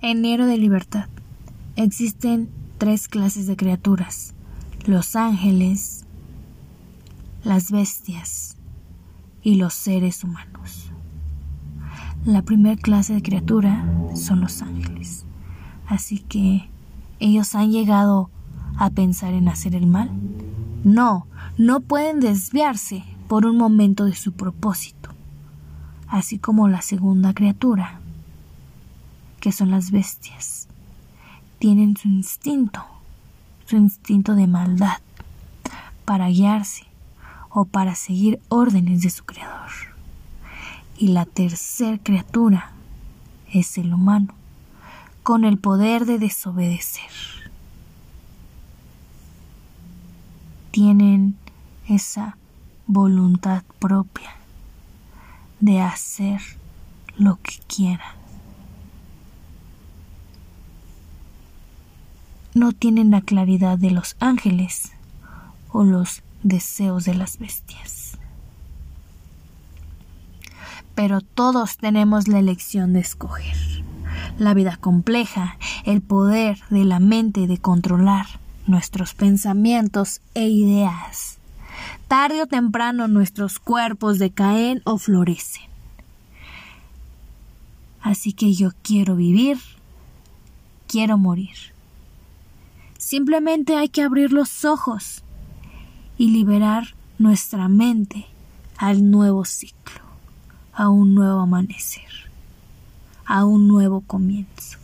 Enero de libertad. Existen tres clases de criaturas. Los ángeles, las bestias y los seres humanos. La primera clase de criatura son los ángeles. Así que ellos han llegado a pensar en hacer el mal. No, no pueden desviarse por un momento de su propósito. Así como la segunda criatura, que son las bestias. Tienen su instinto, su instinto de maldad, para guiarse o para seguir órdenes de su creador. Y la tercera criatura es el humano, con el poder de desobedecer. Tienen esa voluntad propia de hacer lo que quieran. No tienen la claridad de los ángeles o los deseos de las bestias. Pero todos tenemos la elección de escoger. La vida compleja, el poder de la mente de controlar nuestros pensamientos e ideas. Tarde o temprano nuestros cuerpos decaen o florecen. Así que yo quiero vivir, quiero morir. Simplemente hay que abrir los ojos y liberar nuestra mente al nuevo ciclo, a un nuevo amanecer, a un nuevo comienzo.